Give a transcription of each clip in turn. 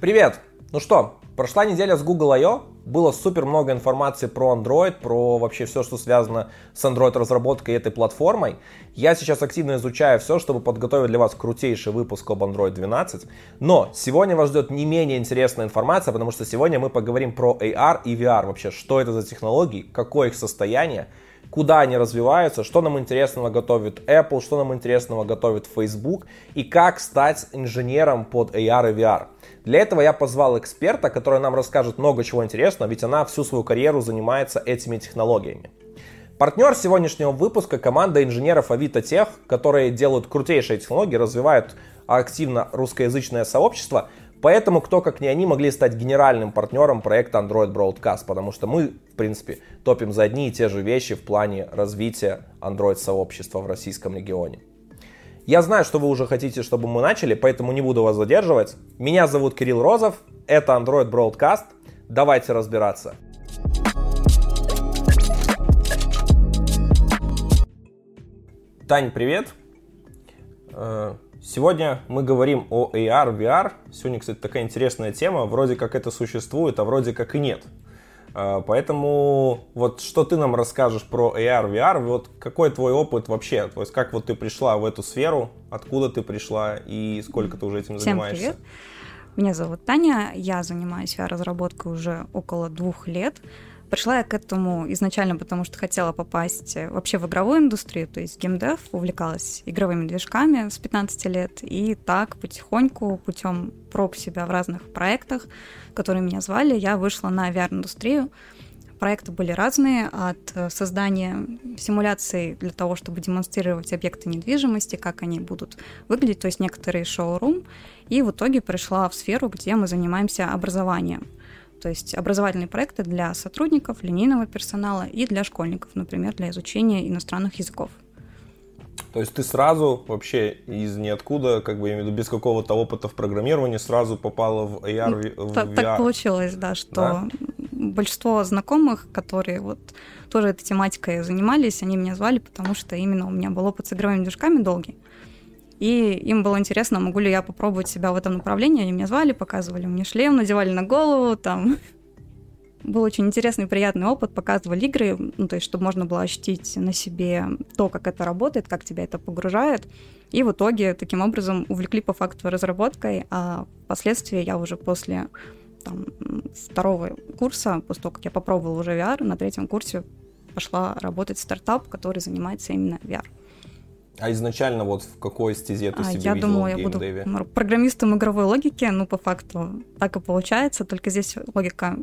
Привет! Ну что, прошла неделя с Google I.O. Было супер много информации про Android, про вообще все, что связано с Android разработкой этой платформой. Я сейчас активно изучаю все, чтобы подготовить для вас крутейший выпуск об Android 12. Но сегодня вас ждет не менее интересная информация, потому что сегодня мы поговорим про AR и VR. Вообще, что это за технологии, какое их состояние, куда они развиваются, что нам интересного готовит Apple, что нам интересного готовит Facebook и как стать инженером под AR и VR. Для этого я позвал эксперта, который нам расскажет много чего интересного, ведь она всю свою карьеру занимается этими технологиями. Партнер сегодняшнего выпуска – команда инженеров Авито Тех, которые делают крутейшие технологии, развивают активно русскоязычное сообщество, Поэтому кто, как не они, могли стать генеральным партнером проекта Android Broadcast, потому что мы, в принципе, топим за одни и те же вещи в плане развития Android-сообщества в российском регионе. Я знаю, что вы уже хотите, чтобы мы начали, поэтому не буду вас задерживать. Меня зовут Кирилл Розов, это Android Broadcast. Давайте разбираться. Тань, привет. Сегодня мы говорим о AR, VR. Сегодня, кстати, такая интересная тема. Вроде как это существует, а вроде как и нет. А, поэтому вот что ты нам расскажешь про AR, VR, вот какой твой опыт вообще, то есть как вот ты пришла в эту сферу, откуда ты пришла и сколько ты уже этим Всем занимаешься? привет. Меня зовут Таня, я занимаюсь VR-разработкой уже около двух лет. Пришла я к этому изначально, потому что хотела попасть э, вообще в игровую индустрию, то есть геймдев, увлекалась игровыми движками с 15 лет, и так потихоньку, путем проб себя в разных проектах, которые меня звали, я вышла на VR-индустрию. Проекты были разные, от э, создания симуляций для того, чтобы демонстрировать объекты недвижимости, как они будут выглядеть, то есть некоторые шоурум, и в итоге пришла в сферу, где мы занимаемся образованием то есть образовательные проекты для сотрудников, линейного персонала и для школьников, например, для изучения иностранных языков. То есть ты сразу вообще из ниоткуда, как бы я имею в виду, без какого-то опыта в программировании, сразу попала в AR, ну, в так, VR? Так получилось, да, что да? большинство знакомых, которые вот тоже этой тематикой занимались, они меня звали, потому что именно у меня был опыт с игровыми движками долгий. И им было интересно, могу ли я попробовать себя в этом направлении. Они меня звали, показывали мне шлем, надевали на голову, там был очень интересный приятный опыт, показывали игры, ну, то есть, чтобы можно было ощутить на себе то, как это работает, как тебя это погружает. И в итоге таким образом увлекли по факту разработкой, а впоследствии я уже после там, второго курса, после того, как я попробовала уже VR, на третьем курсе пошла работать в стартап, который занимается именно VR. А изначально вот в какой стезе ты а, себе Я видела думала, в я буду программистом игровой логики, ну, по факту так и получается, только здесь логика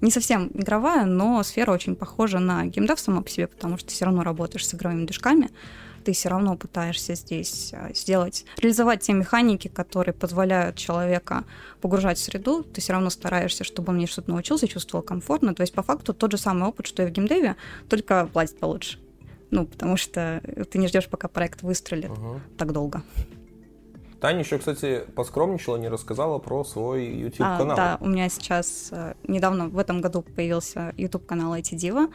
не совсем игровая, но сфера очень похожа на геймдев сама по себе, потому что ты все равно работаешь с игровыми движками, ты все равно пытаешься здесь а, сделать, реализовать те механики, которые позволяют человека погружать в среду, ты все равно стараешься, чтобы он мне что-то научился, чувствовал комфортно. То есть, по факту, тот же самый опыт, что и в геймдеве, только платит получше. Ну, потому что ты не ждешь, пока проект выстрелит угу. так долго. Таня еще, кстати, поскромничала, не рассказала про свой YouTube-канал. А, да, у меня сейчас э, недавно в этом году появился YouTube-канал IT Diva.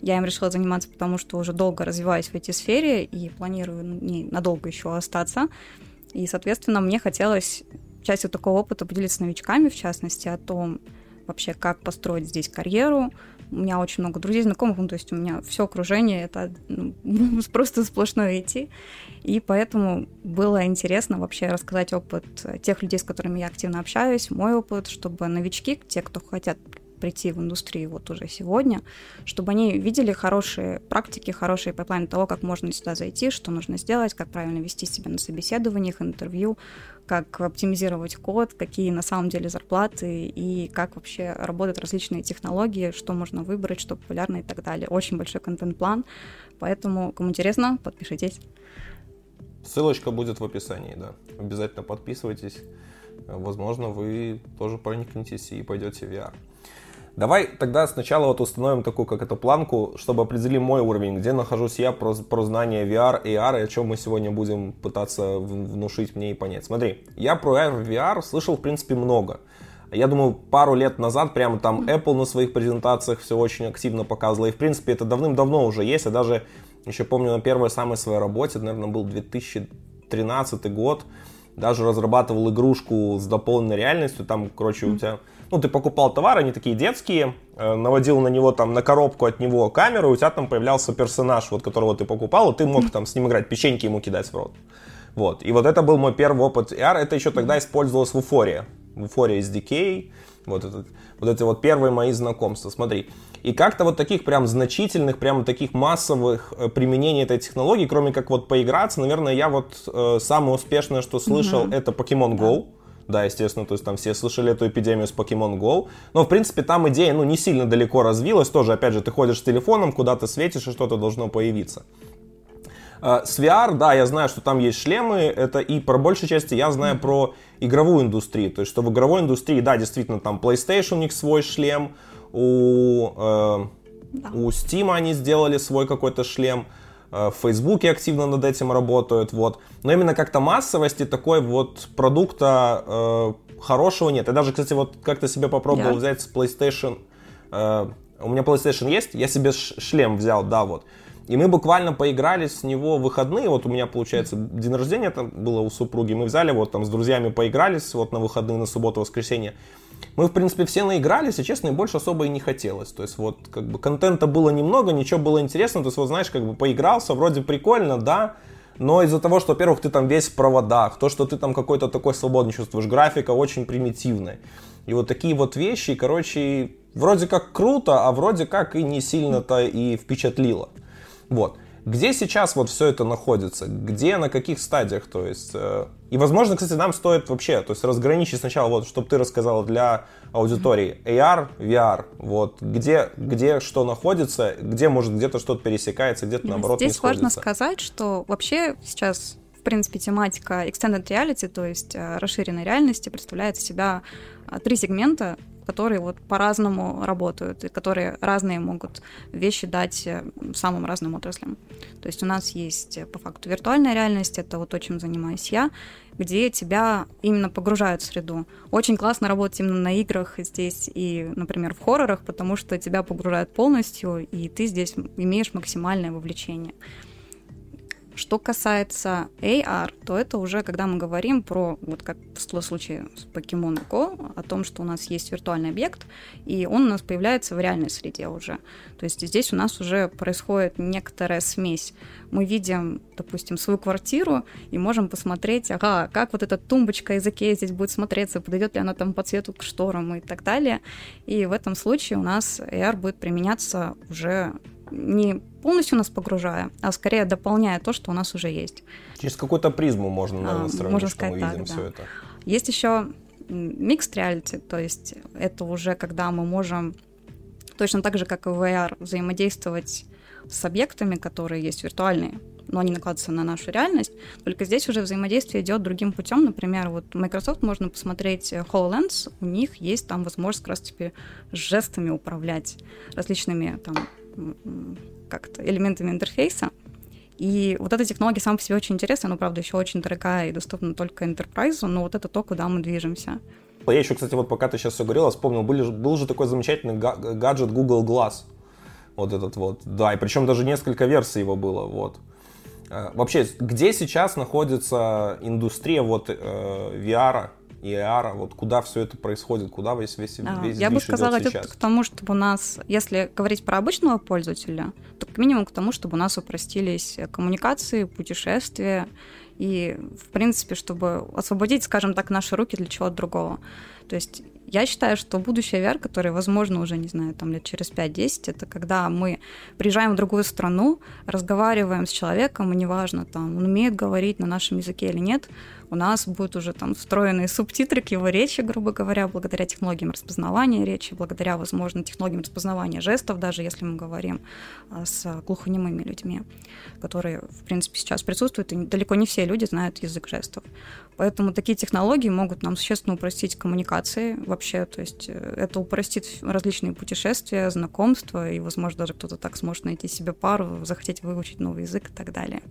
Я им решила заниматься, потому что уже долго развиваюсь в этой сфере и планирую надолго еще остаться. И, соответственно, мне хотелось частью такого опыта поделиться с новичками, в частности, о том, вообще, как построить здесь карьеру, у меня очень много друзей, знакомых, ну, то есть у меня все окружение это ну, просто сплошное IT. И поэтому было интересно вообще рассказать опыт тех людей, с которыми я активно общаюсь, мой опыт, чтобы новички, те, кто хотят прийти в индустрию вот уже сегодня, чтобы они видели хорошие практики, хорошие пайплайны того, как можно сюда зайти, что нужно сделать, как правильно вести себя на собеседованиях, интервью, как оптимизировать код, какие на самом деле зарплаты и как вообще работают различные технологии, что можно выбрать, что популярно и так далее. Очень большой контент-план, поэтому, кому интересно, подпишитесь. Ссылочка будет в описании, да. Обязательно подписывайтесь. Возможно, вы тоже проникнетесь и пойдете в VR. Давай тогда сначала вот установим такую, как эту планку, чтобы определить мой уровень, где нахожусь я про, про знание VR, AR, и о чем мы сегодня будем пытаться внушить мне и понять. Смотри, я про AR, VR слышал, в принципе, много. Я думаю, пару лет назад прямо там Apple на своих презентациях все очень активно показывала. И, в принципе, это давным-давно уже есть. Я даже еще помню на первой самой своей работе, наверное, был 2013 год, даже разрабатывал игрушку с дополненной реальностью, там, короче, у тебя, ну, ты покупал товары, они такие детские, э, наводил на него там, на коробку от него камеру, и у тебя там появлялся персонаж, вот которого ты покупал, и ты мог там с ним играть, печеньки ему кидать в рот. Вот, и вот это был мой первый опыт AR, это еще тогда использовалось в Уфоре, в Уфоре SDK, вот, этот, вот эти вот первые мои знакомства, смотри. И как-то вот таких прям значительных, прям таких массовых э, применений этой технологии, кроме как вот поиграться, наверное, я вот э, самое успешное, что слышал, mm-hmm. это Pokemon Go. Да, естественно, то есть там все слышали эту эпидемию с Pokemon Go. Но, в принципе, там идея, ну, не сильно далеко развилась. Тоже, опять же, ты ходишь с телефоном, куда-то светишь, и что-то должно появиться. Э, с VR, да, я знаю, что там есть шлемы, это и по большей части я знаю про игровую индустрию, то есть что в игровой индустрии, да, действительно, там PlayStation у них свой шлем, у, э, да. у Steam они сделали свой какой-то шлем, в Фейсбуке активно над этим работают, вот. Но именно как-то массовости такой вот продукта э, хорошего нет. Я даже, кстати, вот как-то себе попробовал yeah. взять с PlayStation. Э, у меня PlayStation есть, я себе шлем взял, да, вот. И мы буквально поиграли с него в выходные. Вот у меня, получается, день рождения там было у супруги. Мы взяли, вот там с друзьями поигрались вот на выходные, на субботу, воскресенье. Мы, в принципе, все наигрались, и, честно, и больше особо и не хотелось. То есть, вот, как бы, контента было немного, ничего было интересно. То есть, вот, знаешь, как бы, поигрался, вроде прикольно, да, но из-за того, что, во-первых, ты там весь в проводах, то, что ты там какой-то такой свободный чувствуешь, графика очень примитивная. И вот такие вот вещи, короче, вроде как круто, а вроде как и не сильно-то и впечатлило. Вот. Где сейчас вот все это находится? Где, на каких стадиях? То есть, э, и, возможно, кстати, нам стоит вообще, то есть, разграничить сначала, вот, чтобы ты рассказала для аудитории, AR, VR, вот, где, где что находится, где, может, где-то что-то пересекается, где-то, наоборот, Здесь не сходится. важно сказать, что вообще сейчас в принципе, тематика Extended Reality, то есть э, расширенной реальности, представляет из себя э, три сегмента которые вот по-разному работают, и которые разные могут вещи дать э, самым разным отраслям. То есть у нас есть э, по факту виртуальная реальность, это вот то, чем занимаюсь я, где тебя именно погружают в среду. Очень классно работать именно на играх здесь и, например, в хоррорах, потому что тебя погружают полностью, и ты здесь имеешь максимальное вовлечение. Что касается AR, то это уже когда мы говорим про, вот как в случае с Pokemon Go, о том, что у нас есть виртуальный объект, и он у нас появляется в реальной среде уже. То есть здесь у нас уже происходит некоторая смесь. Мы видим, допустим, свою квартиру и можем посмотреть, ага, как вот эта тумбочка из Икеи здесь будет смотреться, подойдет ли она там по цвету к шторам и так далее. И в этом случае у нас AR будет применяться уже не полностью нас погружая, а скорее дополняя то, что у нас уже есть. Через какую-то призму можно, наверное, а, сравнить, можно сказать, что мы видим так, все да. это. Есть еще mixed reality, то есть это уже когда мы можем точно так же, как и в VR, взаимодействовать с объектами, которые есть виртуальные, но они накладываются на нашу реальность. Только здесь уже взаимодействие идет другим путем. Например, вот Microsoft можно посмотреть HoloLens, у них есть там возможность как раз теперь жестами управлять различными там как-то элементами интерфейса. И вот эта технология сама по себе очень интересная, но, правда, еще очень дорогая и доступна только enterprise, но вот это то, куда мы движемся. Я еще, кстати, вот пока ты сейчас все говорила, вспомнил, был, был же такой замечательный гаджет Google Glass. Вот этот вот. Да, и причем даже несколько версий его было. Вот. Э, вообще, где сейчас находится индустрия вот э, VR? И AR, вот куда все это происходит, куда весь весь, а, весь Я бы сказала идет к тому, чтобы у нас, если говорить про обычного пользователя, то к минимуму к тому, чтобы у нас упростились коммуникации, путешествия и, в принципе, чтобы освободить, скажем так, наши руки для чего-то другого. То есть я считаю, что будущее VR, которое, возможно, уже, не знаю, там лет через 5-10, это когда мы приезжаем в другую страну, разговариваем с человеком, и неважно, там, он умеет говорить на нашем языке или нет, у нас будут уже там встроенные субтитры к его речи, грубо говоря, благодаря технологиям распознавания речи, благодаря, возможно, технологиям распознавания жестов, даже если мы говорим а, с глухонемыми людьми, которые, в принципе, сейчас присутствуют, и далеко не все люди знают язык жестов. Поэтому такие технологии могут нам существенно упростить коммуникации вообще, то есть э, это упростит различные путешествия, знакомства, и, возможно, даже кто-то так сможет найти себе пару, захотеть выучить новый язык и так далее.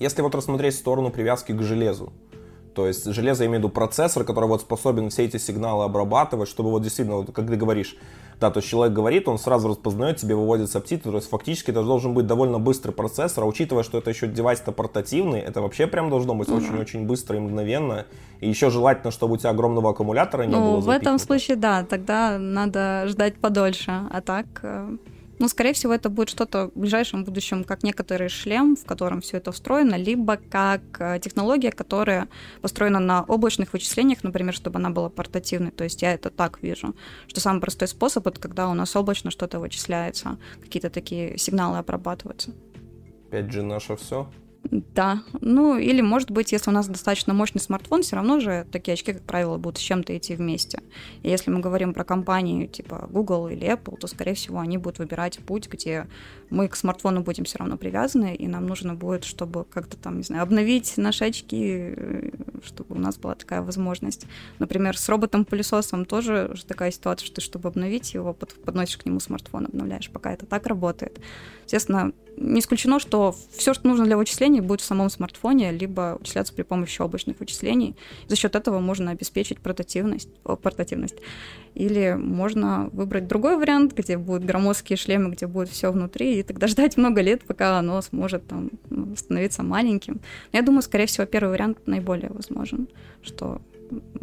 Если вот рассмотреть сторону привязки к железу, то есть железо, я имею в виду процессор, который вот способен все эти сигналы обрабатывать, чтобы вот действительно, вот, как ты говоришь, Да, то есть человек говорит, он сразу распознает тебе, выводит субтитры, то есть фактически это должен быть довольно быстрый процессор, а учитывая, что это еще девайс-то портативный, это вообще прям должно быть очень-очень mm-hmm. быстро и мгновенно. И еще желательно, чтобы у тебя огромного аккумулятора не ну, было. Ну, в этом случае, да, тогда надо ждать подольше, а так ну, скорее всего, это будет что-то в ближайшем будущем, как некоторый шлем, в котором все это встроено, либо как э, технология, которая построена на облачных вычислениях, например, чтобы она была портативной. То есть я это так вижу, что самый простой способ это когда у нас облачно что-то вычисляется, какие-то такие сигналы обрабатываются. 5G наше все? Да, ну или может быть, если у нас достаточно мощный смартфон, все равно же такие очки, как правило, будут с чем-то идти вместе. И если мы говорим про компании типа Google или Apple, то, скорее всего, они будут выбирать путь, где мы к смартфону будем все равно привязаны, и нам нужно будет, чтобы как-то там, не знаю, обновить наши очки, э, чтобы у нас была такая возможность. Например, с роботом-пылесосом тоже такая ситуация, что ты, чтобы обновить его, подносишь к нему смартфон, обновляешь, пока это так работает. Естественно, не исключено, что все, что нужно для вычислений, будет в самом смартфоне, либо вычисляться при помощи облачных вычислений. За счет этого можно обеспечить портативность, о, портативность. Или можно выбрать другой вариант, где будут громоздкие шлемы, где будет все внутри, и тогда ждать много лет, пока оно сможет там становиться маленьким. Но я думаю, скорее всего, первый вариант наиболее возможен, что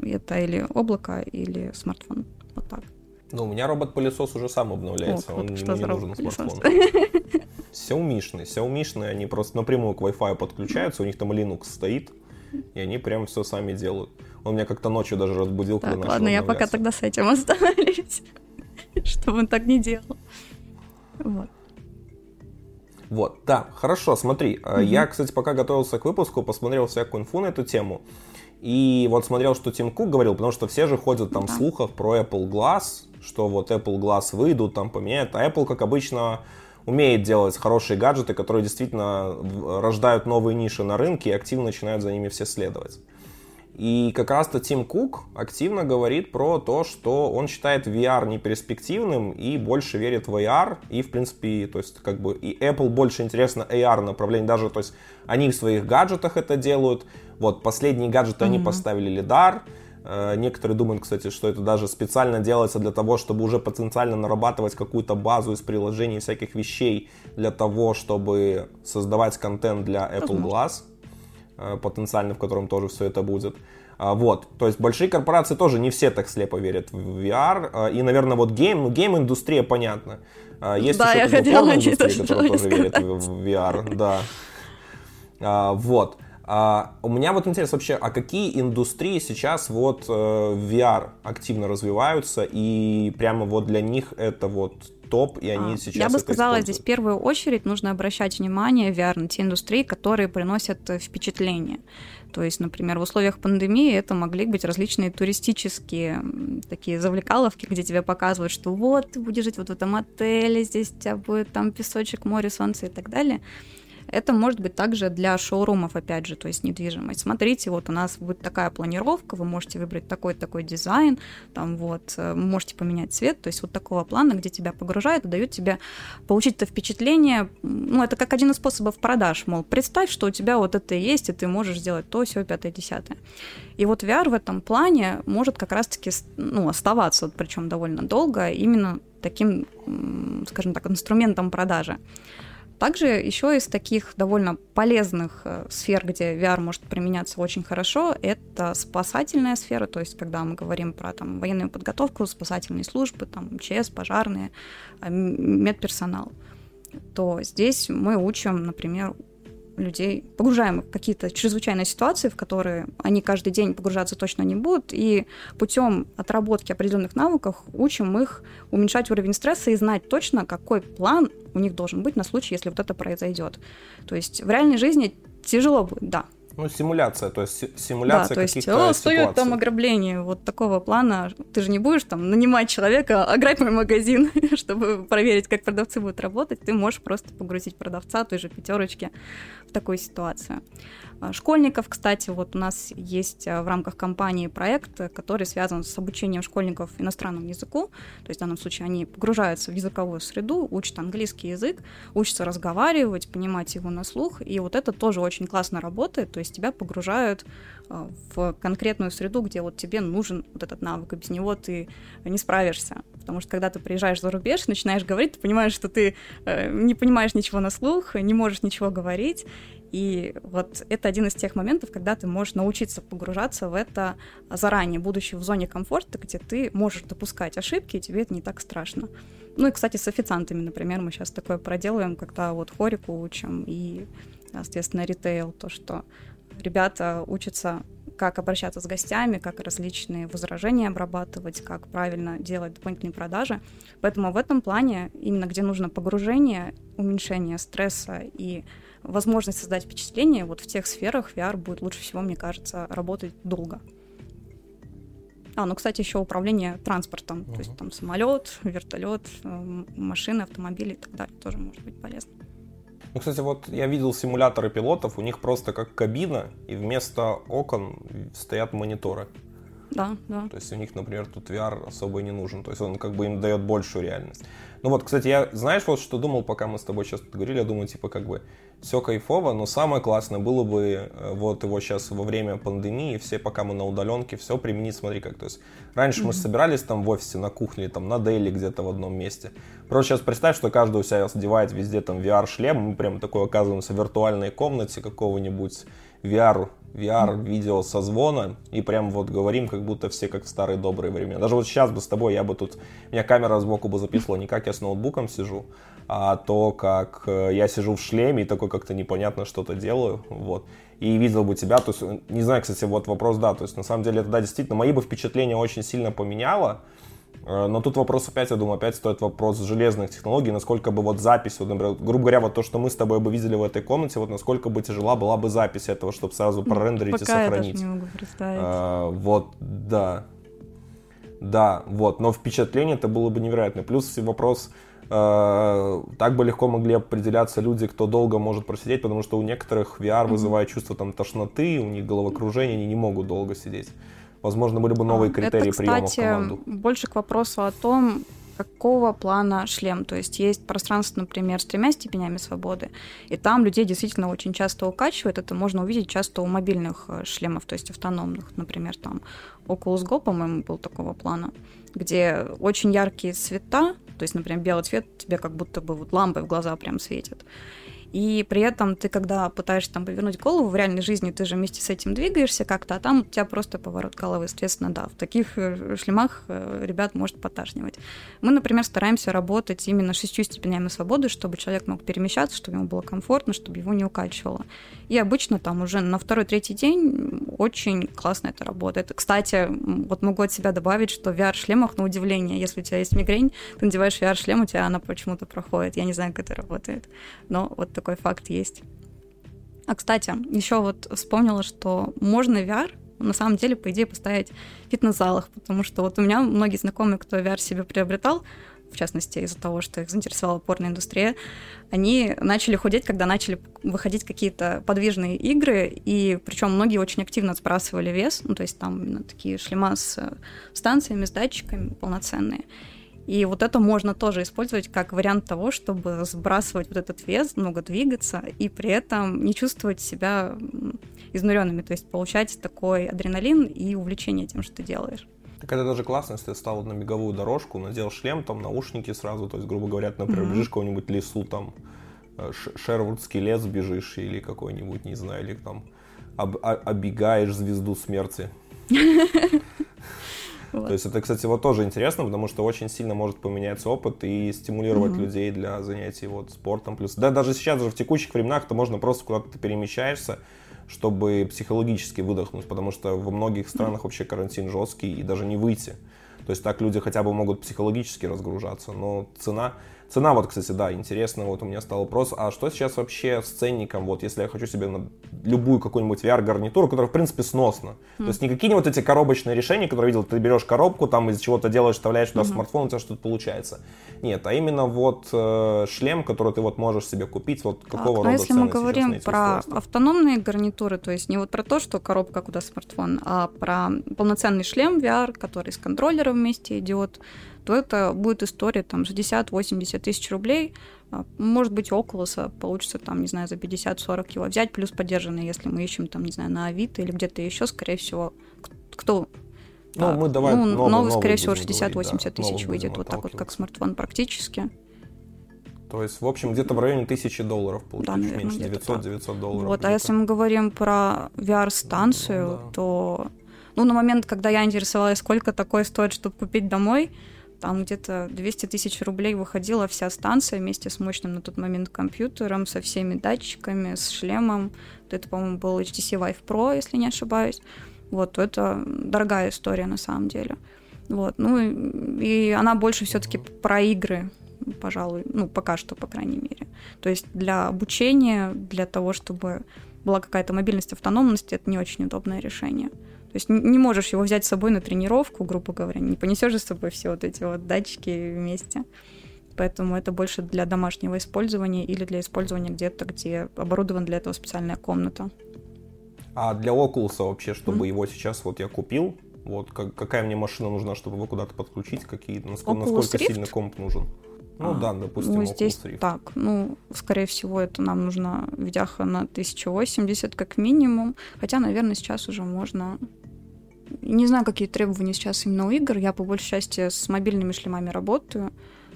это или облако, или смартфон. Вот так. Ну, у меня робот-пылесос уже сам обновляется, О, он ему не нужен смартфон. Xiaomi-шные. Xiaomi-шные, они просто напрямую к Wi-Fi подключаются, у них там Linux стоит, и они прям все сами делают. Он меня как-то ночью даже разбудил, так, когда ладно, я пока тогда с этим остановлюсь, чтобы он так не делал. Вот. Вот, да, хорошо, смотри. Mm-hmm. Я, кстати, пока готовился к выпуску, посмотрел всякую инфу на эту тему. И вот смотрел, что Тим Кук говорил, потому что все же ходят там в слухах про Apple Glass, что вот Apple Glass выйдут, там поменяют. А Apple, как обычно, умеет делать хорошие гаджеты, которые действительно рождают новые ниши на рынке и активно начинают за ними все следовать. И как раз-то Тим Кук активно говорит про то, что он считает VR неперспективным и больше верит в AR. И, в принципе, то есть, как бы, и Apple больше интересно AR направление. Даже, то есть, они в своих гаджетах это делают. Вот, последние гаджеты mm-hmm. они поставили лидар. Э, некоторые думают, кстати, что это даже специально делается для того, чтобы уже потенциально нарабатывать какую-то базу из приложений, всяких вещей, для того, чтобы создавать контент для Apple Glass, э, потенциально, в котором тоже все это будет. А, вот, то есть большие корпорации тоже не все так слепо верят в VR. А, и, наверное, вот game, ну game индустрия понятно. А, есть да, еще я хотела индустрия, которая тоже верит в VR, да. Вот. А, у меня вот интерес вообще, а какие индустрии сейчас вот э, VR активно развиваются и прямо вот для них это вот топ, и они а, сейчас Я бы сказала, здесь в первую очередь нужно обращать внимание VR на те индустрии, которые приносят э, впечатление. То есть, например, в условиях пандемии это могли быть различные туристические такие завлекаловки, где тебе показывают, что вот ты будешь жить вот в этом отеле, здесь у тебя будет там песочек, море, солнце и так далее. Это может быть также для шоурумов, опять же, то есть недвижимость. Смотрите, вот у нас будет такая планировка, вы можете выбрать такой-такой дизайн, там вот, э, можете поменять цвет, то есть вот такого плана, где тебя погружают и дают тебе получить это впечатление, ну, это как один из способов продаж, мол, представь, что у тебя вот это есть, и ты можешь сделать то, все, пятое, десятое. И вот VR в этом плане может как раз-таки ну, оставаться, причем довольно долго, именно таким, скажем так, инструментом продажи. Также еще из таких довольно полезных э, сфер, где VR может применяться очень хорошо, это спасательная сфера, то есть когда мы говорим про там, военную подготовку, спасательные службы, там, МЧС, пожарные, э, медперсонал, то здесь мы учим, например, людей, погружаем в какие-то чрезвычайные ситуации, в которые они каждый день погружаться точно не будут, и путем отработки определенных навыков учим их уменьшать уровень стресса и знать точно, какой план у них должен быть на случай, если вот это произойдет. То есть в реальной жизни тяжело будет, да, ну, симуляция, то есть симуляция да, то есть, о, стоит там ограбление вот такого плана. Ты же не будешь там нанимать человека, ограбь мой магазин, чтобы проверить, как продавцы будут работать. Ты можешь просто погрузить продавца той же пятерочки в такую ситуацию. А, школьников. Кстати, вот у нас есть а, в рамках компании проект, который связан с обучением школьников иностранному языку. То есть в данном случае они погружаются в языковую среду, учат английский язык, учатся разговаривать, понимать его на слух. И вот это тоже очень классно работает. То есть тебя погружают в конкретную среду, где вот тебе нужен вот этот навык, и без него ты не справишься. Потому что когда ты приезжаешь за рубеж, начинаешь говорить, ты понимаешь, что ты э, не понимаешь ничего на слух, не можешь ничего говорить, и вот это один из тех моментов, когда ты можешь научиться погружаться в это заранее, будучи в зоне комфорта, где ты можешь допускать ошибки, и тебе это не так страшно. Ну и, кстати, с официантами, например, мы сейчас такое проделываем, когда вот хорику учим и, соответственно, ритейл, то, что ребята учатся как обращаться с гостями, как различные возражения обрабатывать, как правильно делать дополнительные продажи. Поэтому в этом плане, именно где нужно погружение, уменьшение стресса и возможность создать впечатление, вот в тех сферах VR будет лучше всего, мне кажется, работать долго. А, ну, кстати, еще управление транспортом, uh-huh. то есть там самолет, вертолет, машины, автомобили и так далее тоже может быть полезно. Ну, кстати, вот я видел симуляторы пилотов, у них просто как кабина, и вместо окон стоят мониторы. Да, да. То есть у них, например, тут VR особо и не нужен. То есть он как бы им дает большую реальность. Ну вот, кстати, я, знаешь, вот что думал, пока мы с тобой сейчас говорили, я думаю, типа, как бы, все кайфово, но самое классное было бы э, вот его сейчас во время пандемии, все, пока мы на удаленке, все применить, смотри как. То есть раньше mm-hmm. мы собирались там в офисе, на кухне, там на дейли где-то в одном месте. Просто сейчас представь, что каждый у себя одевает везде там VR-шлем, мы прям такой оказываемся в виртуальной комнате какого-нибудь VR VR-видео созвона и прям вот говорим, как будто все как в старые добрые времена. Даже вот сейчас бы с тобой я бы тут, меня камера сбоку бы записывала не как я с ноутбуком сижу, а то, как э, я сижу в шлеме и такой как-то непонятно что-то делаю, вот. И видел бы тебя, то есть, не знаю, кстати, вот вопрос, да, то есть на самом деле это, да, действительно, мои бы впечатления очень сильно поменяло, Э, но тут вопрос опять, я думаю, опять стоит вопрос железных технологий, насколько бы вот запись, вот, например, грубо говоря, вот то, что мы с тобой бы видели в этой комнате, вот насколько бы тяжела была бы запись этого, чтобы сразу прорендерить Пока и сохранить. Я даже не могу представить. А, вот, да. Да, вот, но впечатление это было бы невероятно. Плюс вопрос, э, так бы легко могли определяться люди, кто долго может просидеть, потому что у некоторых VR вызывает чувство там тошноты, у них головокружение, они не могут долго сидеть возможно, были бы новые а, критерии Это, приема в команду. больше к вопросу о том, какого плана шлем. То есть есть пространство, например, с тремя степенями свободы, и там людей действительно очень часто укачивает. Это можно увидеть часто у мобильных э, шлемов, то есть автономных. Например, там Oculus Go, по-моему, был такого плана, где очень яркие цвета, то есть, например, белый цвет тебе как будто бы вот лампой в глаза прям светит. И при этом ты, когда пытаешься там повернуть голову в реальной жизни, ты же вместе с этим двигаешься как-то, а там у тебя просто поворот головы. Соответственно, да, в таких э, шлемах э, ребят может поташнивать. Мы, например, стараемся работать именно шестью степенями свободы, чтобы человек мог перемещаться, чтобы ему было комфортно, чтобы его не укачивало. И обычно там уже на второй-третий день очень классно это работает. Кстати, вот могу от себя добавить, что в VR-шлемах, на удивление, если у тебя есть мигрень, ты надеваешь VR-шлем, у тебя она почему-то проходит. Я не знаю, как это работает. Но вот такой факт есть. А, кстати, еще вот вспомнила, что можно VR на самом деле, по идее, поставить в фитнес-залах, потому что вот у меня многие знакомые, кто VR себе приобретал, в частности, из-за того, что их заинтересовала порная индустрия, они начали худеть, когда начали выходить какие-то подвижные игры, и причем многие очень активно сбрасывали вес, ну, то есть там именно такие шлема с станциями, с датчиками полноценные. И вот это можно тоже использовать как вариант того, чтобы сбрасывать вот этот вес, много двигаться, и при этом не чувствовать себя изнуренными, то есть получать такой адреналин и увлечение тем, что ты делаешь. Так это даже классно, если ты стал на беговую дорожку, надел шлем, там наушники сразу, то есть, грубо говоря, например, mm-hmm. бежишь кого-нибудь лесу, там, э, Шервудский лес бежишь или какой-нибудь, не знаю, или там об, обегаешь звезду смерти. То есть это, кстати, вот тоже интересно, потому что очень сильно может поменяться опыт и стимулировать mm-hmm. людей для занятий вот спортом. Плюс, да, даже сейчас, даже в текущих временах, то можно просто куда-то ты перемещаешься, чтобы психологически выдохнуть, потому что во многих странах вообще карантин жесткий и даже не выйти. То есть так люди хотя бы могут психологически разгружаться, но цена, Цена, вот, кстати, да, интересно, вот у меня стал вопрос, а что сейчас вообще с ценником, вот, если я хочу себе на любую какую-нибудь VR-гарнитуру, которая, в принципе, сносна. Mm. То есть не какие-нибудь эти коробочные решения, которые видел, ты берешь коробку, там из чего-то делаешь, вставляешь туда mm-hmm. смартфон, у тебя что-то получается. Нет, а именно вот э, шлем, который ты вот можешь себе купить, вот какого так, рода если мы говорим про устройства? автономные гарнитуры, то есть не вот про то, что коробка куда смартфон, а про полноценный шлем VR, который с контроллером вместе идет, то это будет история там 60-80 тысяч рублей. А, может быть, Oculus получится там, не знаю, за 50-40 его взять, плюс поддержанный, если мы ищем там, не знаю, на Авито или где-то еще, скорее всего, кто ну, мы давай ну, новый, новый, скорее всего, 60-80 да, тысяч выйдет, вот так вот, как смартфон практически. То есть, в общем, где-то в районе тысячи долларов получится, да, наверное, меньше, 900-900 долларов. Вот, а если мы говорим про VR-станцию, ну, да. то, ну, на момент, когда я интересовалась, сколько такое стоит, чтобы купить домой, там где-то 200 тысяч рублей выходила вся станция вместе с мощным на тот момент компьютером, со всеми датчиками, с шлемом. Это, по-моему, был HTC Vive Pro, если не ошибаюсь. Вот, это дорогая история на самом деле. Вот, ну и, она больше все-таки про игры, пожалуй, ну пока что, по крайней мере. То есть для обучения, для того, чтобы была какая-то мобильность, автономность, это не очень удобное решение. То есть не можешь его взять с собой на тренировку, грубо говоря, не понесешь же с собой все вот эти вот датчики вместе. Поэтому это больше для домашнего использования или для использования где-то, где оборудована для этого специальная комната. А для Oculus вообще, чтобы mm-hmm. его сейчас вот я купил, вот как, какая мне машина нужна, чтобы его куда-то подключить, какие, насколько, насколько Rift? сильный комп нужен? Ну а, да, допустим, ну, здесь Rift. так, ну, скорее всего, это нам нужна видяха на 1080 как минимум, хотя, наверное, сейчас уже можно не знаю, какие требования сейчас именно у игр. Я, по большей части, с мобильными шлемами работаю.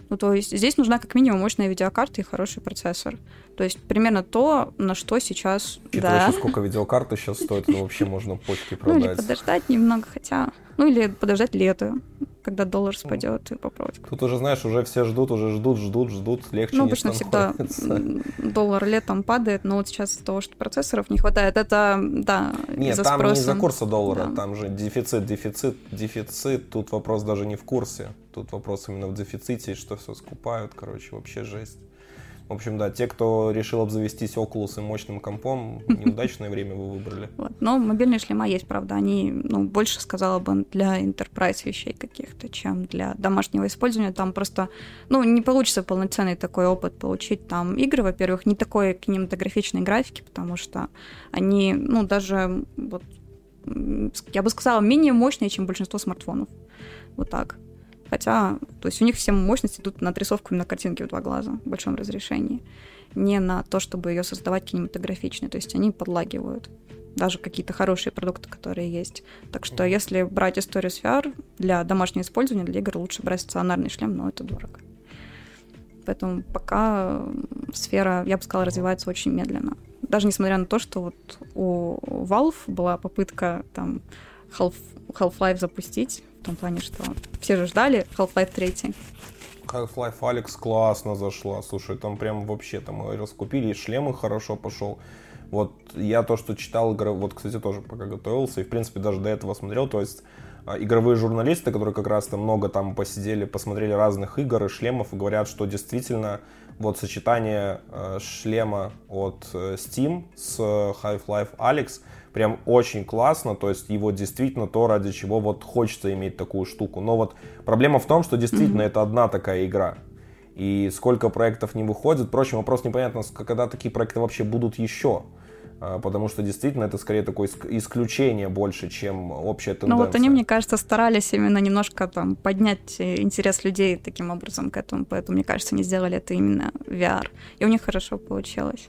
Ну, то есть здесь нужна как минимум мощная видеокарта и хороший процессор. То есть примерно то, на что сейчас... Учитывая, да. сколько видеокарты сейчас стоит, то вообще можно почки продать. Ну, или подождать немного, хотя... Ну, или подождать лето когда доллар спадет и попробовать. Тут уже, знаешь, уже все ждут, уже ждут, ждут, ждут, легче Ну, обычно всегда доллар летом падает, но вот сейчас из-за того, что процессоров не хватает, это, да, Нет, там спроса. не из-за курса доллара, да. там же дефицит, дефицит, дефицит, тут вопрос даже не в курсе, тут вопрос именно в дефиците, что все скупают, короче, вообще жесть. В общем, да, те, кто решил обзавестись Oculus и мощным компом, неудачное время вы выбрали. Вот. Но мобильные шлема есть, правда, они, ну, больше, сказала бы, для enterprise вещей каких-то, чем для домашнего использования. Там просто, ну, не получится полноценный такой опыт получить. Там игры, во-первых, не такой кинематографичной графики, потому что они, ну, даже, вот, я бы сказала, менее мощные, чем большинство смартфонов. Вот так. Хотя, то есть у них все мощности идут на отрисовку именно картинки в два глаза в большом разрешении. Не на то, чтобы ее создавать кинематографично. То есть они подлагивают даже какие-то хорошие продукты, которые есть. Так что если брать историю с VR для домашнего использования, для игр лучше брать стационарный шлем, но это дорого. Поэтому пока сфера, я бы сказала, развивается очень медленно. Даже несмотря на то, что вот у Valve была попытка там Half, Half-Life запустить, в том плане, что все же ждали Half-Life 3. Half-Life Алекс классно зашла. Слушай, там прям вообще там раскупили, шлемы хорошо пошел. Вот я то, что читал, вот, кстати, тоже пока готовился, и, в принципе, даже до этого смотрел, то есть а, игровые журналисты, которые как раз там много там посидели, посмотрели разных игр и шлемов, и говорят, что действительно вот сочетание э, шлема от э, Steam с Half-Life Alex прям очень классно, то есть его действительно то, ради чего вот хочется иметь такую штуку. Но вот проблема в том, что действительно mm-hmm. это одна такая игра. И сколько проектов не выходит. Впрочем, вопрос непонятно, когда такие проекты вообще будут еще. А, потому что действительно это скорее такое исключение больше, чем общая тенденция. Ну вот они, мне кажется, старались именно немножко там поднять интерес людей таким образом к этому, поэтому, мне кажется, они сделали это именно VR. И у них хорошо получилось.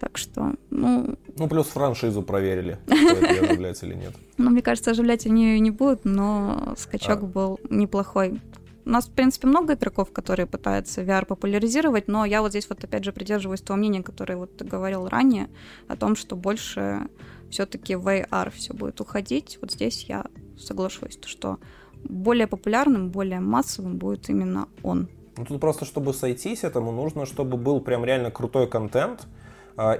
Так что, ну... Ну, плюс франшизу проверили, оживлять или нет. Ну, мне кажется, оживлять они не будут, но скачок а. был неплохой. У нас, в принципе, много игроков, которые пытаются VR популяризировать, но я вот здесь вот опять же придерживаюсь того мнения, которое вот ты говорил ранее, о том, что больше все-таки в AR все будет уходить. Вот здесь я соглашусь, что более популярным, более массовым будет именно он. Ну, тут просто, чтобы сойтись этому, нужно, чтобы был прям реально крутой контент,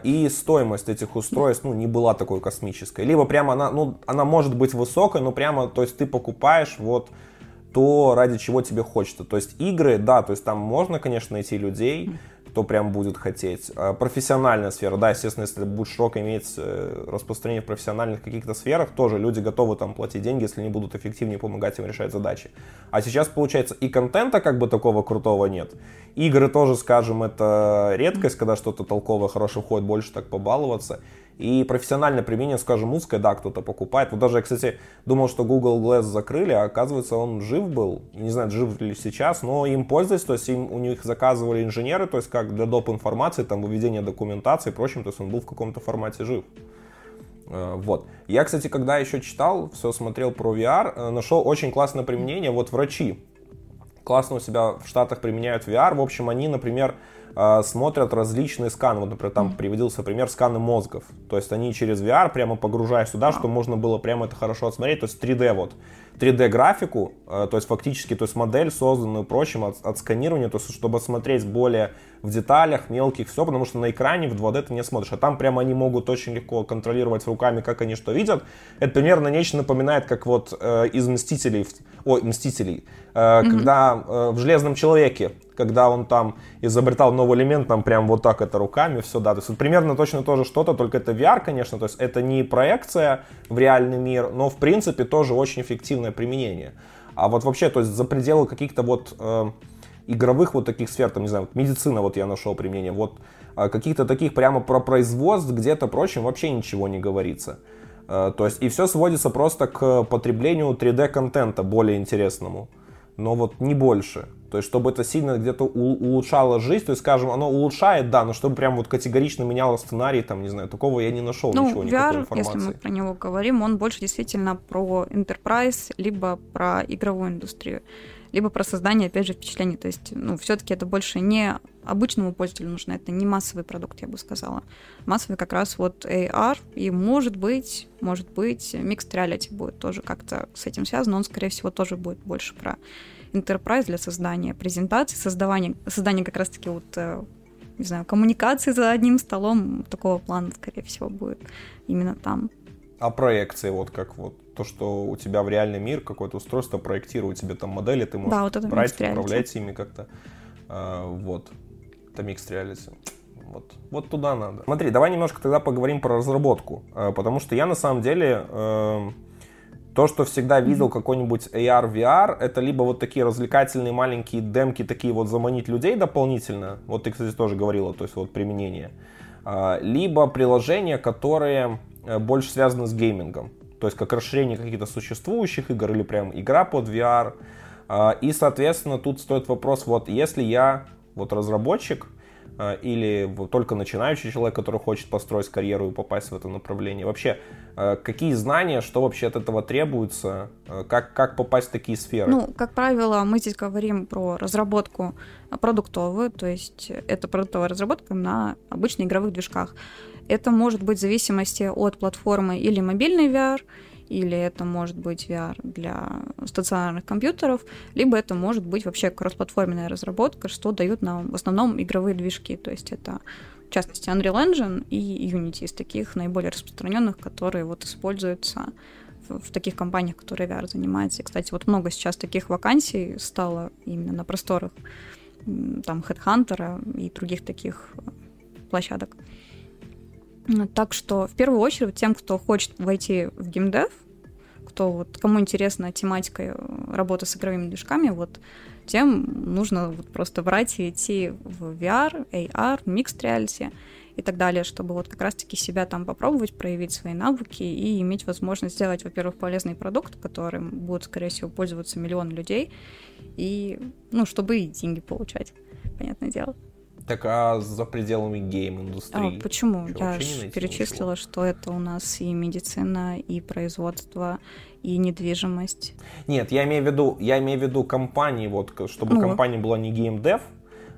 и стоимость этих устройств ну, не была такой космической. Либо прямо она, ну, она может быть высокой, но прямо, то есть ты покупаешь вот то, ради чего тебе хочется. То есть игры, да, то есть там можно, конечно, найти людей, кто прям будет хотеть. А профессиональная сфера, да, естественно, если будет широкое иметь э, распространение в профессиональных каких-то сферах, тоже люди готовы там платить деньги, если они будут эффективнее помогать им решать задачи. А сейчас, получается, и контента как бы такого крутого нет. Игры тоже, скажем, это редкость, когда что-то толковое, хорошее входит, больше так побаловаться. И профессиональное применение, скажем, узкое, да, кто-то покупает. Вот даже я, кстати, думал, что Google Glass закрыли, а оказывается, он жив был. Не знаю, жив ли сейчас, но им пользуются, то есть им, у них заказывали инженеры, то есть как для доп. информации, там, выведения документации и прочим, то есть он был в каком-то формате жив. Э, вот. Я, кстати, когда еще читал, все смотрел про VR, э, нашел очень классное применение. Вот врачи классно у себя в Штатах применяют VR. В общем, они, например, смотрят различные сканы. Вот, например, там приводился пример сканы мозгов. То есть они через VR прямо погружаясь сюда, чтобы можно было прямо это хорошо отсмотреть. То есть 3D вот. 3D графику, э, то есть фактически, то есть модель, созданную прочим от, от сканирования, то есть чтобы смотреть более в деталях, мелких, все, потому что на экране в 2D ты не смотришь, а там прямо они могут очень легко контролировать руками, как они что видят. Это примерно нечто напоминает, как вот э, из Мстителей, ой, Мстителей, э, mm-hmm. когда э, в Железном Человеке, когда он там изобретал новый элемент, там прям вот так это руками, все, да, то есть вот примерно точно то же что-то, только это VR, конечно, то есть это не проекция в реальный мир, но в принципе тоже очень эффективное применение. А вот вообще, то есть за пределы каких-то вот э, игровых вот таких сфер, там, не знаю, медицина вот я нашел применение, вот а, каких-то таких прямо про производство где-то прочим вообще ничего не говорится. А, то есть и все сводится просто к потреблению 3D-контента более интересному, но вот не больше. То есть, чтобы это сильно где-то улучшало жизнь, то есть, скажем, оно улучшает, да, но чтобы прям вот категорично меняло сценарий, там, не знаю, такого я не нашел ну, ничего, VR, никакой информации. если мы про него говорим, он больше действительно про enterprise, либо про игровую индустрию либо про создание, опять же, впечатлений. То есть, ну, все-таки это больше не обычному пользователю нужно, это не массовый продукт, я бы сказала. Массовый как раз вот AR, и может быть, может быть, Mixed Reality будет тоже как-то с этим связан, он, скорее всего, тоже будет больше про enterprise для создания презентаций, создавания, создания как раз-таки вот э, не знаю, коммуникации за одним столом такого плана, скорее всего, будет именно там. А проекции, вот как вот то, что у тебя в реальный мир какое-то устройство проектирует тебе там модели, ты можешь да, вот это брать, управлять ими как-то. А, вот. Это Mixed Reality. Вот, вот туда надо. Смотри, давай немножко тогда поговорим про разработку. А, потому что я на самом деле э, то, что всегда видел какой-нибудь AR, VR, это либо вот такие развлекательные маленькие демки, такие вот заманить людей дополнительно. Вот ты, кстати, тоже говорила, то есть вот применение. Э, либо приложения, которые э, больше связаны с геймингом. То есть как расширение каких-то существующих игр или прям игра под VR. А, и, соответственно, тут стоит вопрос, вот если я вот разработчик а, или только начинающий человек, который хочет построить карьеру и попасть в это направление, вообще а, какие знания, что вообще от этого требуется, как, как попасть в такие сферы? Ну, как правило, мы здесь говорим про разработку продуктовую, то есть это продуктовая разработка на обычных игровых движках. Это может быть в зависимости от платформы или мобильный VR, или это может быть VR для стационарных компьютеров, либо это может быть вообще кроссплатформенная разработка, что дают нам в основном игровые движки, то есть это в частности Unreal Engine и Unity из таких наиболее распространенных, которые вот используются в, таких компаниях, которые VR занимаются. И, кстати, вот много сейчас таких вакансий стало именно на просторах там Headhunter и других таких площадок. Так что в первую очередь тем, кто хочет войти в геймдев, кто вот, кому интересна тематика э, работы с игровыми движками, вот тем нужно вот просто брать и идти в VR, AR, Mixed Reality и так далее, чтобы вот как раз-таки себя там попробовать, проявить свои навыки и иметь возможность сделать, во-первых, полезный продукт, которым будут, скорее всего, пользоваться миллион людей, и, ну, чтобы и деньги получать, понятное дело. Так а за пределами гейм-индустрии? А, почему? Что, Я же перечислила, ничего? что это у нас и медицина, и производство, и недвижимость. Нет, я имею в виду, я имею в виду компании, вот, чтобы ну. компания была не геймдев,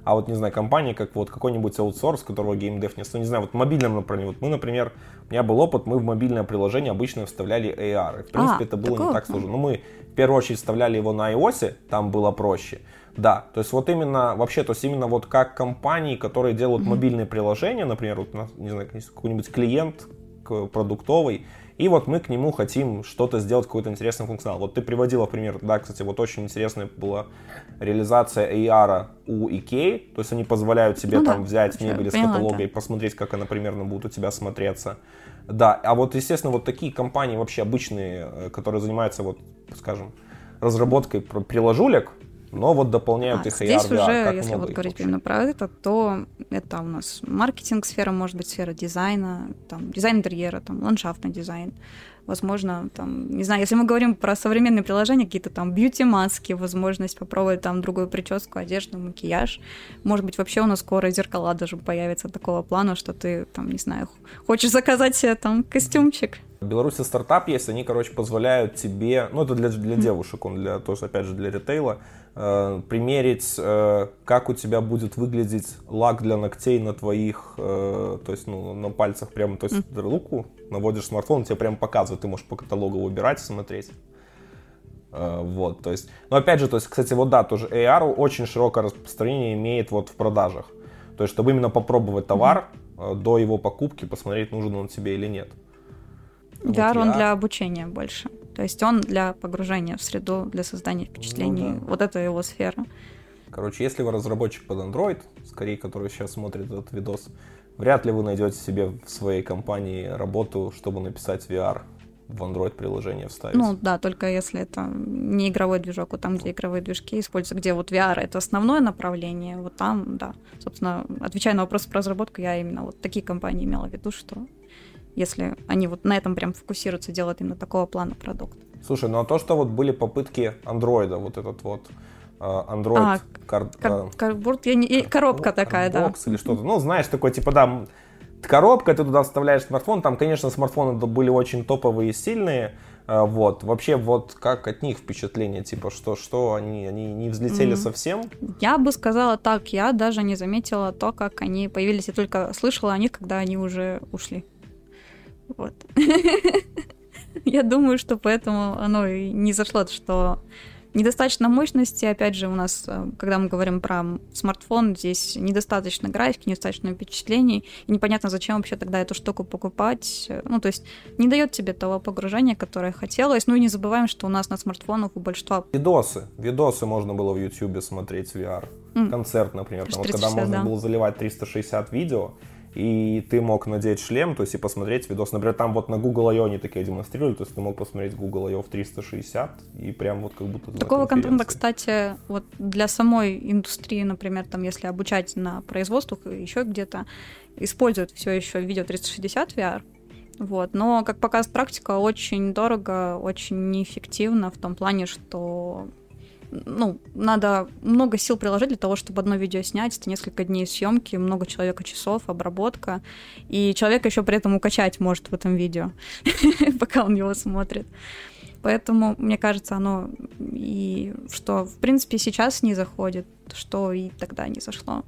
а вот, не знаю, компания, как вот какой-нибудь аутсорс, которого геймдев не не знаю, вот в мобильном направлении. Вот мы, например, у меня был опыт, мы в мобильное приложение обычно вставляли AR. И, в принципе, а, это было не так сложно. Но мы в первую очередь вставляли его на iOS, там было проще. Да, то есть вот именно, вообще, то есть именно вот как компании, которые делают mm-hmm. мобильные приложения, например, вот, не знаю, какой-нибудь клиент продуктовый, и вот мы к нему хотим что-то сделать, какой-то интересный функционал. Вот ты приводила пример, да, кстати, вот очень интересная была реализация AR у IKEA, то есть они позволяют тебе ну, там да, взять мебель из каталога это. и посмотреть, как она примерно будет у тебя смотреться. Да, а вот, естественно, вот такие компании вообще обычные, э, которые занимаются, вот, скажем, разработкой приложулек, но вот дополняют а, их здесь AR, уже, как если вот говорить именно про это, то это у нас маркетинг сфера, может быть, сфера дизайна, там, дизайн интерьера, там, ландшафтный дизайн, возможно, там, не знаю, если мы говорим про современные приложения, какие-то там бьюти-маски, возможность попробовать там другую прическу, одежду, макияж, может быть, вообще у нас скоро зеркала даже появятся такого плана, что ты, там, не знаю, хочешь заказать себе там костюмчик, в Беларуси стартап есть, они, короче, позволяют тебе, ну это для, для девушек, он для, тоже, опять же, для ритейла, э, примерить, э, как у тебя будет выглядеть лак для ногтей на твоих, э, то есть, ну, на пальцах прямо, то есть, mm. руку наводишь смартфон, тебе прямо показывает, ты можешь по каталогу выбирать, смотреть. Э, вот, то есть, но опять же, то есть, кстати, вот да, тоже AR очень широкое распространение имеет вот в продажах. То есть, чтобы именно попробовать товар, mm-hmm. до его покупки, посмотреть, нужен он тебе или нет. VR, вот он для обучения больше. То есть он для погружения в среду, для создания впечатлений. Ну, да. Вот это его сфера. Короче, если вы разработчик под Android, скорее, который сейчас смотрит этот видос, вряд ли вы найдете себе в своей компании работу, чтобы написать VR в Android приложение вставить. Ну да, только если это не игровой движок, вот там, где игровые движки используются, где вот VR это основное направление, вот там, да. Собственно, отвечая на вопрос про разработку, я именно вот такие компании имела в виду, что если они вот на этом прям фокусируются, делают именно такого плана продукт. Слушай, ну а то, что вот были попытки андроида, вот этот вот э, Android а, кар, кар, карбурд, я не, коробка такая, да. или что-то. Ну, знаешь, такой, типа, да, коробка, ты туда вставляешь смартфон, там, конечно, смартфоны были очень топовые и сильные, э, вот. Вообще, вот как от них впечатление, типа, что, что они, они не взлетели mm. совсем? Я бы сказала так, я даже не заметила то, как они появились, я только слышала о них, когда они уже ушли. Вот. Я думаю, что поэтому оно и не зашло, что недостаточно мощности. Опять же, у нас, э, когда мы говорим про смартфон, здесь недостаточно графики, недостаточно впечатлений. И непонятно, зачем вообще тогда эту штуку покупать. Ну, то есть не дает тебе того погружения, которое хотелось. Ну и не забываем, что у нас на смартфонах у большинства... Видосы. Видосы можно было в YouTube смотреть в VR. Mm. Концерт, например. Там, вот, когда можно да. было заливать 360 видео, и ты мог надеть шлем, то есть и посмотреть видос. Например, там вот на Google I.O. они такие демонстрировали, то есть ты мог посмотреть Google I.O. в 360 и прям вот как будто Такого контента, кстати, вот для самой индустрии, например, там, если обучать на производствах еще где-то, используют все еще видео 360 VR, вот. Но, как показывает практика, очень дорого, очень неэффективно в том плане, что ну, надо много сил приложить для того, чтобы одно видео снять. Это несколько дней съемки, много человека часов, обработка. И человек еще при этом укачать может в этом видео, пока он его смотрит. Поэтому, мне кажется, оно и что, в принципе, сейчас не заходит, что и тогда не зашло.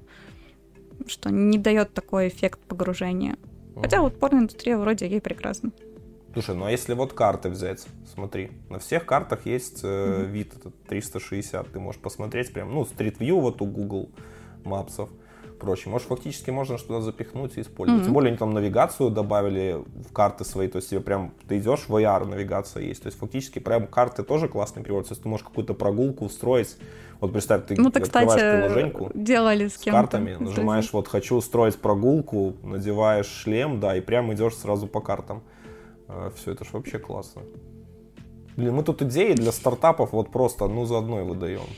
Что не дает такой эффект погружения. Хотя вот порноиндустрия вроде ей прекрасна. Слушай, ну а если вот карты взять, смотри, на всех картах есть э, mm-hmm. вид этот 360, ты можешь посмотреть прям, ну, Street View вот у Google Maps, прочее. Может, фактически можно что-то запихнуть и использовать. Mm-hmm. Тем более, они там навигацию добавили в карты свои, то есть тебе прям, ты идешь, в AR навигация есть. То есть, фактически, прям карты тоже классный перевод. То есть, ты можешь какую-то прогулку устроить. Вот представь, ты ну, ты, открываешь кстати, приложеньку делали с, с картами, нажимаешь вот «хочу устроить прогулку», надеваешь шлем, да, и прям идешь сразу по картам. А, все это же вообще классно. Блин, мы тут идеи для стартапов вот просто одну за одной выдаем.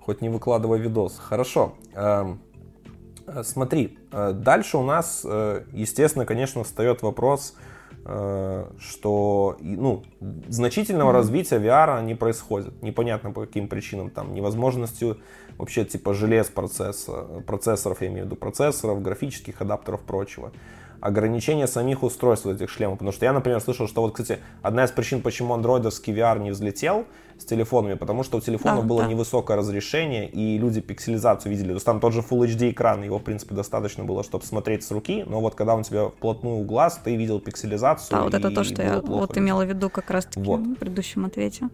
Хоть не выкладывая видос. Хорошо. Эм, э, смотри, э, дальше у нас, э, естественно, конечно, встает вопрос, что ну, значительного mm-hmm. развития VR не происходит. Непонятно по каким причинам. Там невозможностью вообще типа желез процесса, процессоров, я имею в виду процессоров, графических адаптеров, прочего ограничение самих устройств этих шлемов. Потому что я, например, слышал, что вот, кстати, одна из причин, почему андроидовский VR не взлетел с телефонами, потому что у телефонов да, было да. невысокое разрешение, и люди пикселизацию видели. То есть там тот же Full HD экран, его, в принципе, достаточно было, чтобы смотреть с руки, но вот когда он тебя вплотную у глаз, ты видел пикселизацию. Да, вот это то, что я вот имела в виду как раз-таки вот. в предыдущем ответе.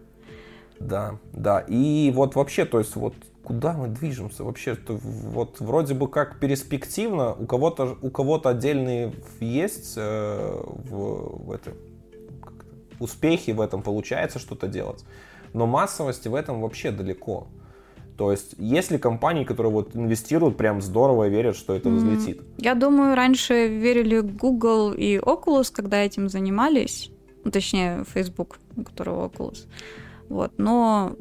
Да, да. И вот вообще, то есть вот куда мы движемся вообще? Вот вроде бы как перспективно, у кого-то у кого-то отдельные есть э, в, в этом успехи в этом получается что-то делать, но массовости в этом вообще далеко. То есть, есть ли компании, которые вот инвестируют прям здорово и верят, что это взлетит? Я думаю, раньше верили Google и Oculus, когда этим занимались, ну, точнее, Facebook, у которого Oculus. Вот. Но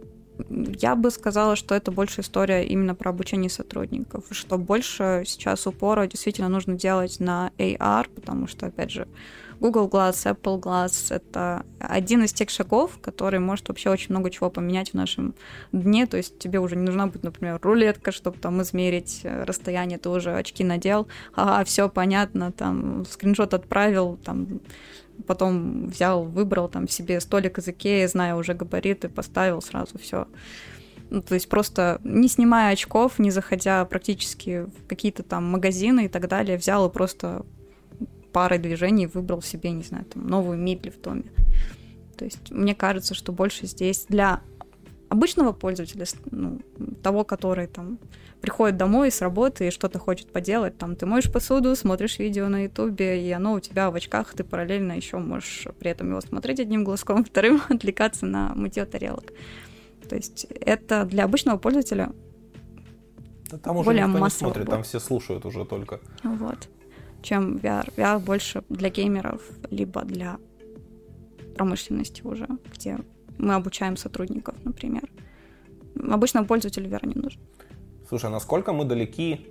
я бы сказала, что это больше история именно про обучение сотрудников, что больше сейчас упора действительно нужно делать на AR, потому что, опять же, Google Glass, Apple Glass — это один из тех шагов, который может вообще очень много чего поменять в нашем дне. То есть тебе уже не нужна будет, например, рулетка, чтобы там измерить э, расстояние, ты уже очки надел, а все понятно, там скриншот отправил, там потом взял, выбрал там себе столик из Икеи, зная уже габариты, поставил сразу все. Ну, то есть просто не снимая очков, не заходя практически в какие-то там магазины и так далее, взял и просто парой движений выбрал себе, не знаю, там, новую мебель в доме. То есть мне кажется, что больше здесь для обычного пользователя, ну, того, который там приходит домой с работы и что-то хочет поделать, там ты моешь посуду, смотришь видео на ютубе, и оно у тебя в очках, ты параллельно еще можешь при этом его смотреть одним глазком, вторым отвлекаться на мытье тарелок. То есть это для обычного пользователя да там уже более никто не смотрит, там все слушают уже только. Вот. Чем VR. VR больше для геймеров, либо для промышленности уже, где мы обучаем сотрудников, например. Обычно пользователю VR не нужен. Слушай, а насколько мы далеки?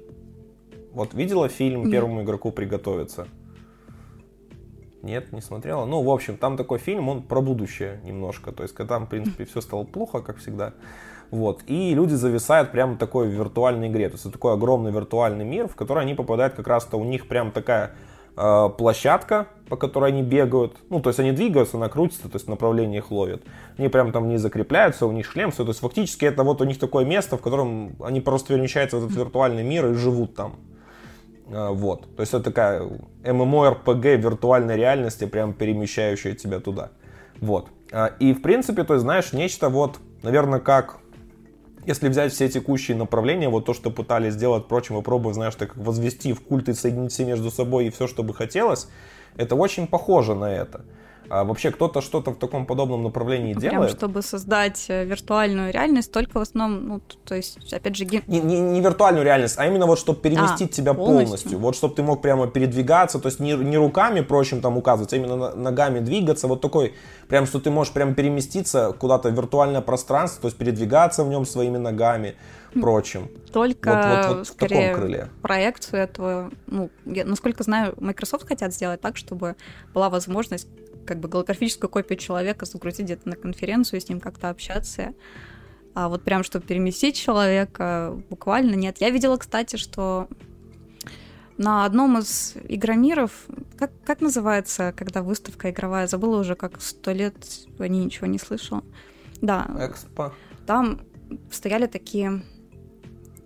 Вот видела фильм Нет. «Первому игроку приготовиться»? Нет, не смотрела. Ну, в общем, там такой фильм, он про будущее немножко. То есть, когда там, в принципе, все стало плохо, как всегда. Вот. И люди зависают прямо такой в виртуальной игре. То есть, это такой огромный виртуальный мир, в который они попадают как раз-то у них прям такая площадка, по которой они бегают. Ну, то есть они двигаются, она крутится, то есть направление их ловит. Они прям там не закрепляются, у них шлем, все. То есть фактически это вот у них такое место, в котором они просто перемещаются в этот виртуальный мир и живут там. Э, вот. То есть это такая MMORPG виртуальной реальности, прям перемещающая тебя туда. Вот. Э, и в принципе, то есть знаешь, нечто вот, наверное, как если взять все текущие направления, вот то, что пытались сделать, впрочем, попробуй, знаешь, так возвести в культ и соединить все между собой и все, что бы хотелось, это очень похоже на это. А вообще кто-то что-то в таком подобном направлении ну, делает? Прям, чтобы создать э, виртуальную реальность, только в основном, ну, то есть, опять же... Ген... Не, не, не виртуальную реальность, а именно вот, чтобы переместить а, тебя полностью. полностью. Вот, чтобы ты мог прямо передвигаться, то есть не, не руками, прочим, там указывать, а именно ногами двигаться. Вот такой, прям, что ты можешь прям переместиться куда-то в виртуальное пространство, то есть передвигаться в нем своими ногами прочим. Только вот, вот, вот в таком крыле. проекцию этого, ну, я, насколько знаю, Microsoft хотят сделать так, чтобы была возможность как бы голографическую копию человека загрузить где-то на конференцию с ним как-то общаться. А вот прям, чтобы переместить человека, буквально нет. Я видела, кстати, что на одном из игромиров, как, как называется, когда выставка игровая, забыла уже, как сто лет о ней ничего не слышала. Да. Экспо. Там стояли такие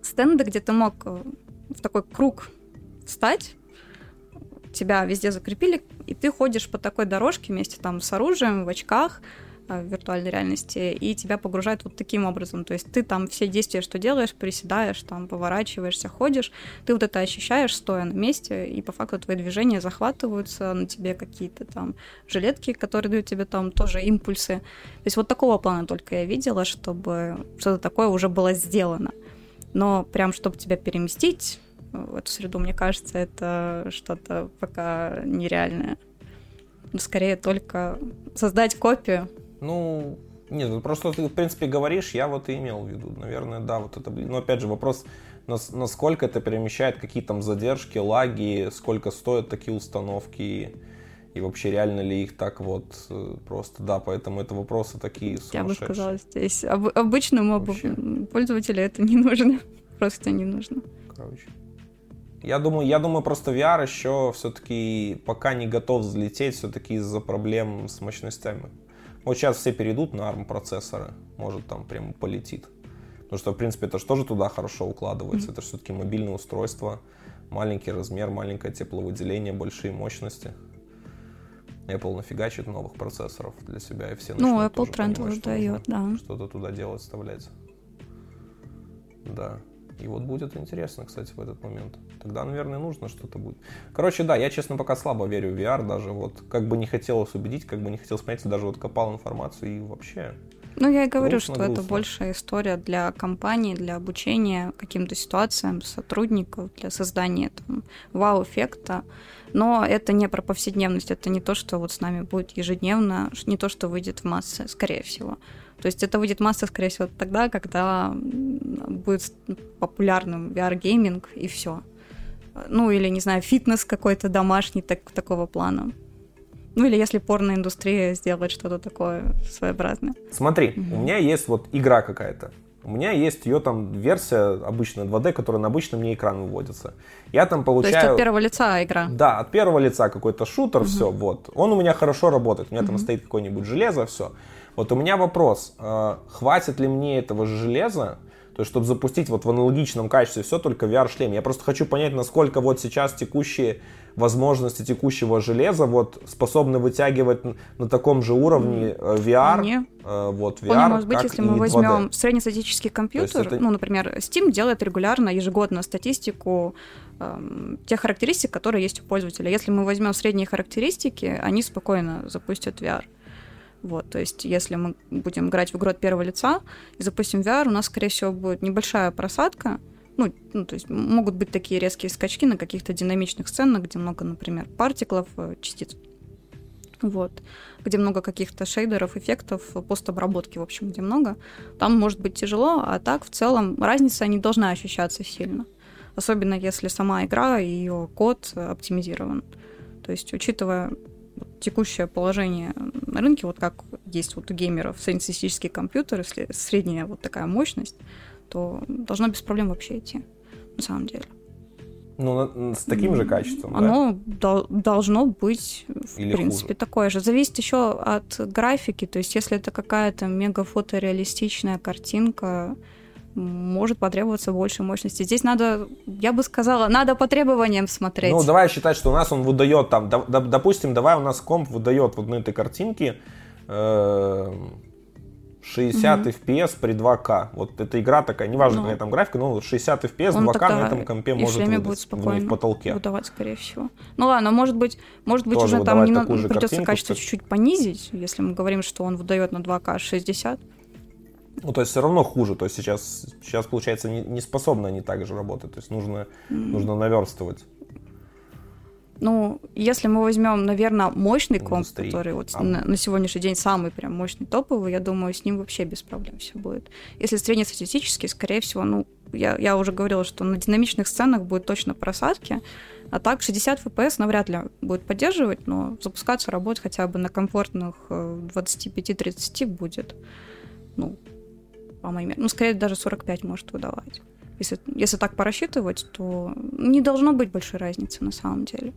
стенды, где ты мог в такой круг встать, тебя везде закрепили, и ты ходишь по такой дорожке вместе там с оружием, в очках, э, в виртуальной реальности, и тебя погружают вот таким образом. То есть ты там все действия, что делаешь, приседаешь, там поворачиваешься, ходишь, ты вот это ощущаешь, стоя на месте, и по факту твои движения захватываются, на тебе какие-то там жилетки, которые дают тебе там тоже импульсы. То есть вот такого плана только я видела, чтобы что-то такое уже было сделано. Но прям, чтобы тебя переместить в эту среду, мне кажется, это что-то пока нереальное. Скорее только создать копию. Ну, нет, ну, просто ты, в принципе, говоришь, я вот и имел в виду. Наверное, да, вот это... Но опять же, вопрос, насколько это перемещает, какие там задержки, лаги, сколько стоят такие установки, и вообще реально ли их так вот э, просто, да, поэтому это вопросы такие. Я бы сказала, здесь об, обычному вообще. пользователю это не нужно, просто не нужно. Короче. Я думаю, я думаю, просто VR еще все-таки пока не готов взлететь, все-таки из-за проблем с мощностями. Вот сейчас все перейдут на ARM процессоры, может там прямо полетит. Потому что, в принципе, это же тоже туда хорошо укладывается. Mm-hmm. Это все-таки мобильное устройство, маленький размер, маленькое тепловыделение, большие мощности. Apple нафигачит новых процессоров для себя, и все Ну, Apple тренд уже дает, да. Что-то туда делать, вставлять. Да. И вот будет интересно, кстати, в этот момент. Тогда, наверное, нужно что-то будет. Короче, да, я, честно, пока слабо верю в VR, даже вот как бы не хотелось убедить, как бы не хотелось понять, даже вот копал информацию и вообще ну, я и говорю, грустно, что грустно. это большая история для компании, для обучения каким-то ситуациям сотрудников, для создания там, вау-эффекта. Но это не про повседневность, это не то, что вот с нами будет ежедневно, не то, что выйдет в массы, скорее всего. То есть это выйдет масса, скорее всего, тогда, когда будет популярным VR-гейминг и все. Ну, или, не знаю, фитнес какой-то домашний так, такого плана. Ну или если порноиндустрия сделает что-то такое своеобразное. Смотри, mm-hmm. у меня есть вот игра какая-то. У меня есть ее там версия обычная 2D, которая на обычном мне экран выводится. Я там получаю... То есть от первого лица игра? Да, от первого лица какой-то шутер, угу. все, вот. Он у меня хорошо работает. У меня угу. там стоит какое-нибудь железо, все. Вот у меня вопрос, э, хватит ли мне этого же железа, то есть, чтобы запустить вот в аналогичном качестве все только VR-шлем. Я просто хочу понять, насколько вот сейчас текущие возможности текущего железа вот способны вытягивать на таком же уровне э, VR. Не. Э, вот VR, Вполне может быть, если мы возьмем 2D. среднестатический компьютер, это... ну, например, Steam делает регулярно, ежегодно статистику э, тех характеристик, которые есть у пользователя. Если мы возьмем средние характеристики, они спокойно запустят VR. Вот, то есть, если мы будем играть в игру от первого лица и запустим VR, у нас, скорее всего, будет небольшая просадка. Ну, ну, то есть могут быть такие резкие скачки на каких-то динамичных сценах, где много, например, партиклов, э, частиц. Вот. Где много каких-то шейдеров, эффектов, постобработки, в общем, где много. Там может быть тяжело, а так в целом разница не должна ощущаться сильно. Особенно если сама игра и ее код оптимизирован. То есть, учитывая текущее положение на рынке, вот как есть вот у геймеров среднестатистический компьютер, если средняя вот такая мощность, то должно без проблем вообще идти, на самом деле. Ну, с таким же качеством, Оно да? должно быть, в Или принципе, хуже. такое же. Зависит еще от графики, то есть если это какая-то мега фотореалистичная картинка, может потребоваться больше мощности. Здесь надо, я бы сказала, надо по требованиям смотреть. Ну, давай считать, что у нас он выдает там, допустим, давай у нас комп выдает вот на этой картинке 60 угу. FPS при 2К. Вот эта игра такая, неважно, ну, какая там графика, но 60 FPS, 2К на этом компе может выдать будет спокойно в потолке. выдавать, скорее всего. Ну ладно, может быть, может быть уже там не придется качество чуть-чуть понизить, если мы говорим, что он выдает на 2К 60. Ну, то есть все равно хуже. То есть сейчас, сейчас получается, не, не способны они так же работать. То есть нужно, mm. нужно наверстывать. Ну, если мы возьмем, наверное, мощный комп, который вот а. на, на сегодняшний день самый прям мощный топовый, я думаю, с ним вообще без проблем все будет. Если среднестатистический, скорее всего, ну, я, я уже говорила, что на динамичных сценах будет точно просадки, а так 60 FPS навряд ли будет поддерживать, но запускаться, работать хотя бы на комфортных 25-30 э, будет. Ну, по моим меркам. Ну, скорее, даже 45 может выдавать. Если, если так порасчитывать, то не должно быть большой разницы на самом деле.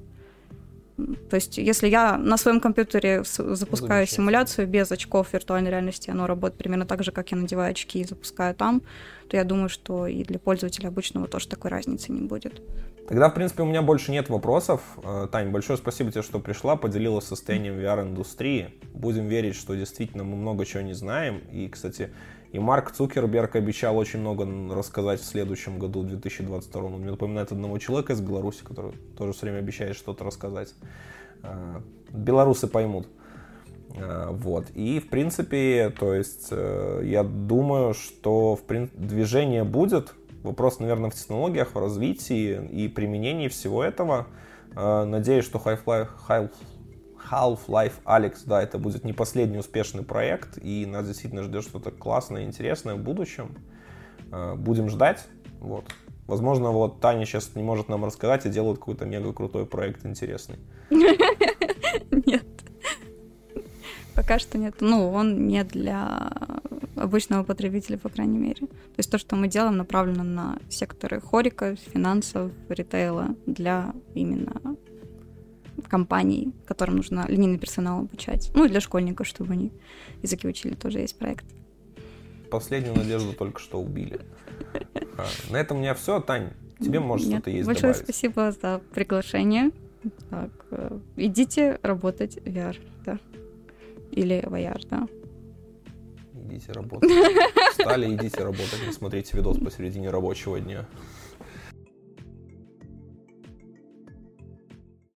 То есть, если я на своем компьютере запускаю симуляцию без очков виртуальной реальности, оно работает примерно так же, как я надеваю очки и запускаю там, то я думаю, что и для пользователя обычного тоже такой разницы не будет. Тогда, в принципе, у меня больше нет вопросов. Э, Тань, большое спасибо тебе, что пришла, поделилась состоянием VR-индустрии. Будем верить, что действительно мы много чего не знаем. И, кстати, и Марк Цукерберг обещал очень много рассказать в следующем году, в 2022. Он мне напоминает одного человека из Беларуси, который тоже все время обещает что-то рассказать. А, белорусы поймут. А, вот. И, в принципе, то есть, э, я думаю, что в прин... движение будет. Вопрос, наверное, в технологиях, в развитии и применении всего этого. А, надеюсь, что Half-Life Half-Life Alex, да, это будет не последний успешный проект, и нас действительно ждет что-то классное, интересное в будущем. Э, будем ждать, вот. Возможно, вот Таня сейчас не может нам рассказать и делает какой-то мега крутой проект интересный. Нет. Пока что нет. Ну, он не для обычного потребителя, по крайней мере. То есть то, что мы делаем, направлено на секторы хорика, финансов, ритейла для именно компаний, которым нужно линейный персонал обучать. Ну и для школьников, чтобы они языки учили, тоже есть проект. Последнюю надежду только что убили. А, на этом у меня все. Тань, тебе может что-то есть Большое добавить. спасибо за приглашение. Так, э, идите работать в VR, да. Или в AR, да. Идите работать. Встали, идите работать, не смотрите видос посередине рабочего дня.